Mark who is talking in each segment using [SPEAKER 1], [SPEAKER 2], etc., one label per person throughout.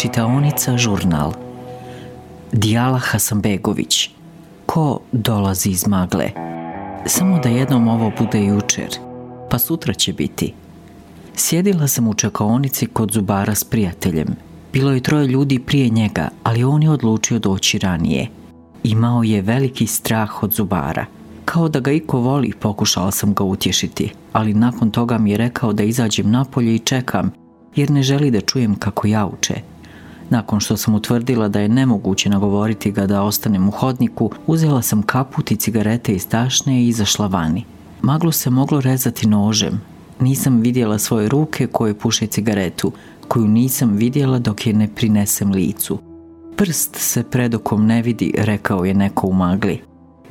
[SPEAKER 1] Čitaonica žurnal Dijala Hasanbegović Ko dolazi iz magle? Samo da jednom ovo bude jučer, pa sutra će biti. Sjedila sam u čakaonici kod zubara s prijateljem. Bilo je troje ljudi prije njega, ali on je odlučio doći ranije. Imao je veliki strah od zubara. Kao da ga iko voli, pokušala sam ga utješiti, ali nakon toga mi je rekao da izađem napolje i čekam, jer ne želi da čujem kako jauče. Nakon što sam utvrdila da je nemoguće nagovoriti ga da ostanem u hodniku, uzela sam kaput i cigarete iz tašne i izašla vani. Maglu se moglo rezati nožem. Nisam vidjela svoje ruke koje puše cigaretu, koju nisam vidjela dok je ne prinesem licu. Prst se predokom ne vidi, rekao je neko u magli.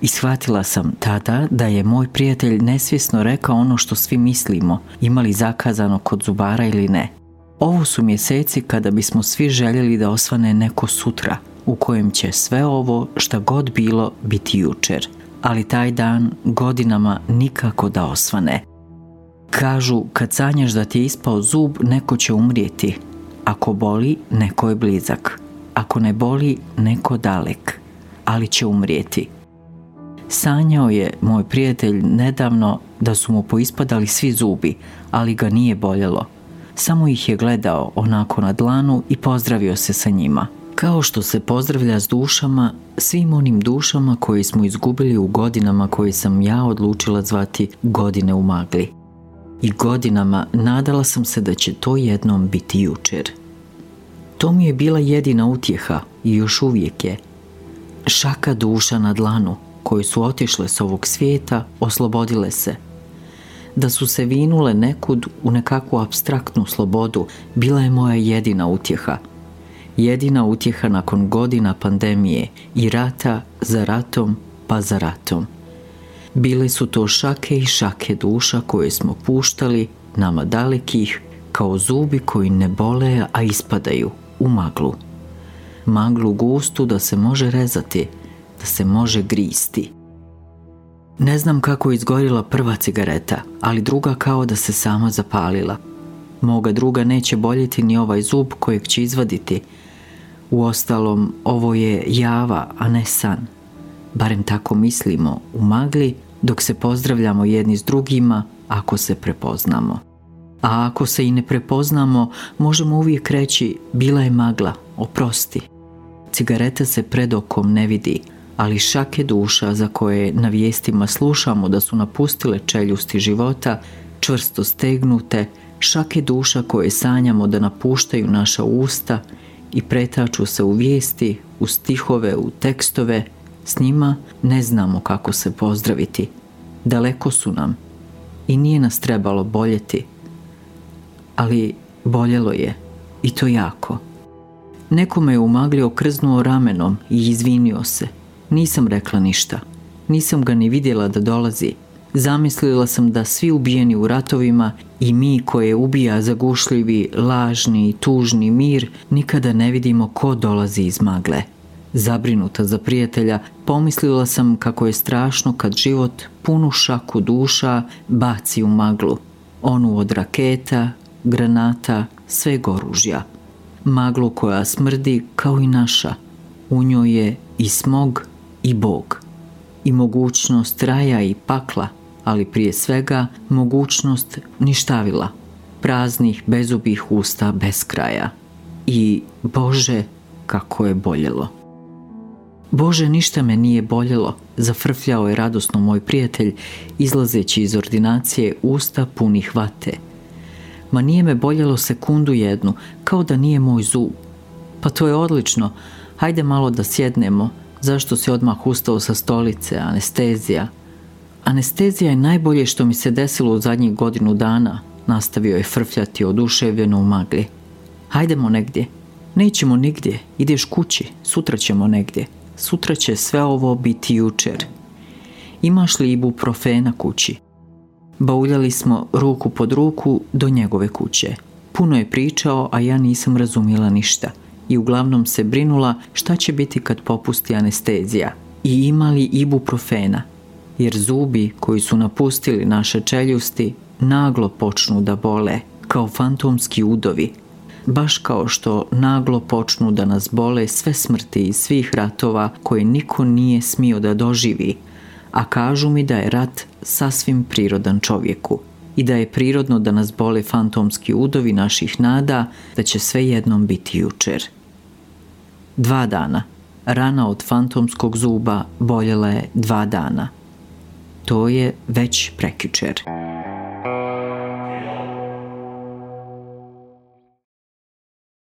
[SPEAKER 1] I shvatila sam tada da je moj prijatelj nesvjesno rekao ono što svi mislimo, imali zakazano kod zubara ili ne. Ovo su mjeseci kada bismo svi željeli da osvane neko sutra, u kojem će sve ovo šta god bilo biti jučer. Ali taj dan godinama nikako da osvane. Kažu, kad sanjaš da ti je ispao zub, neko će umrijeti. Ako boli, neko je blizak. Ako ne boli, neko dalek. Ali će umrijeti. Sanjao je moj prijatelj nedavno da su mu poispadali svi zubi, ali ga nije boljelo. Samo ih je gledao onako na dlanu i pozdravio se sa njima. Kao što se pozdravlja s dušama, svim onim dušama koji smo izgubili u godinama koje sam ja odlučila zvati godine u magli. I godinama nadala sam se da će to jednom biti jučer. To mi je bila jedina utjeha i još uvijek je. Šaka duša na dlanu, koje su otišle s ovog svijeta, oslobodile se – da su se vinule nekud u nekakvu abstraktnu slobodu bila je moja jedina utjeha. Jedina utjeha nakon godina pandemije i rata za ratom pa za ratom. Bile su to šake i šake duša koje smo puštali, nama dalekih, kao zubi koji ne bole, a ispadaju u maglu. Maglu gustu da se može rezati, da se može gristi. Ne znam kako je izgorila prva cigareta, ali druga kao da se sama zapalila. Moga druga neće boljeti ni ovaj zub kojeg će izvaditi. Uostalom, ovo je java, a ne san. Barem tako mislimo u magli, dok se pozdravljamo jedni s drugima, ako se prepoznamo. A ako se i ne prepoznamo, možemo uvijek reći, bila je magla, oprosti. Cigareta se pred okom ne vidi, ali šake duša za koje na vijestima slušamo da su napustile čeljusti života, čvrsto stegnute, šake duša koje sanjamo da napuštaju naša usta i pretaču se u vijesti, u stihove, u tekstove, s njima ne znamo kako se pozdraviti. Daleko su nam i nije nas trebalo boljeti. Ali boljelo je i to jako. Nekome je u magli okrznuo ramenom i izvinio se – nisam rekla ništa. Nisam ga ni vidjela da dolazi. Zamislila sam da svi ubijeni u ratovima i mi koje ubija zagušljivi, lažni i tužni mir nikada ne vidimo ko dolazi iz magle. Zabrinuta za prijatelja, pomislila sam kako je strašno kad život punu šaku duša baci u maglu. Onu od raketa, granata, sve oružja. Maglu koja smrdi kao i naša. U njoj je i smog i Bog. I mogućnost raja i pakla, ali prije svega mogućnost ništavila, praznih bezubih usta bez kraja. I Bože, kako je boljelo. Bože, ništa me nije boljelo, zafrfljao je radosno moj prijatelj, izlazeći iz ordinacije usta punih vate. Ma nije me boljelo sekundu jednu, kao da nije moj zub. Pa to je odlično, hajde malo da sjednemo, Zašto si odmah ustao sa stolice, anestezija? Anestezija je najbolje što mi se desilo u zadnjih godinu dana, nastavio je frfljati oduševljeno u magli. Hajdemo negdje. Nećemo nigdje, ideš kući, sutra ćemo negdje. Sutra će sve ovo biti jučer. Imaš li ibuprofena kući? Bauljali smo ruku pod ruku do njegove kuće. Puno je pričao, a ja nisam razumjela ništa – i uglavnom se brinula šta će biti kad popusti anestezija i imali ibuprofena, jer zubi koji su napustili naše čeljusti naglo počnu da bole kao fantomski udovi. baš kao što naglo počnu da nas bole sve smrti i svih ratova koje niko nije smio da doživi, a kažu mi da je rat sasvim prirodan čovjeku i da je prirodno da nas bole fantomski udovi naših nada da će sve jednom biti jučer. Dva dana. Rana od fantomskog zuba boljela je dva dana. To je već prekičer.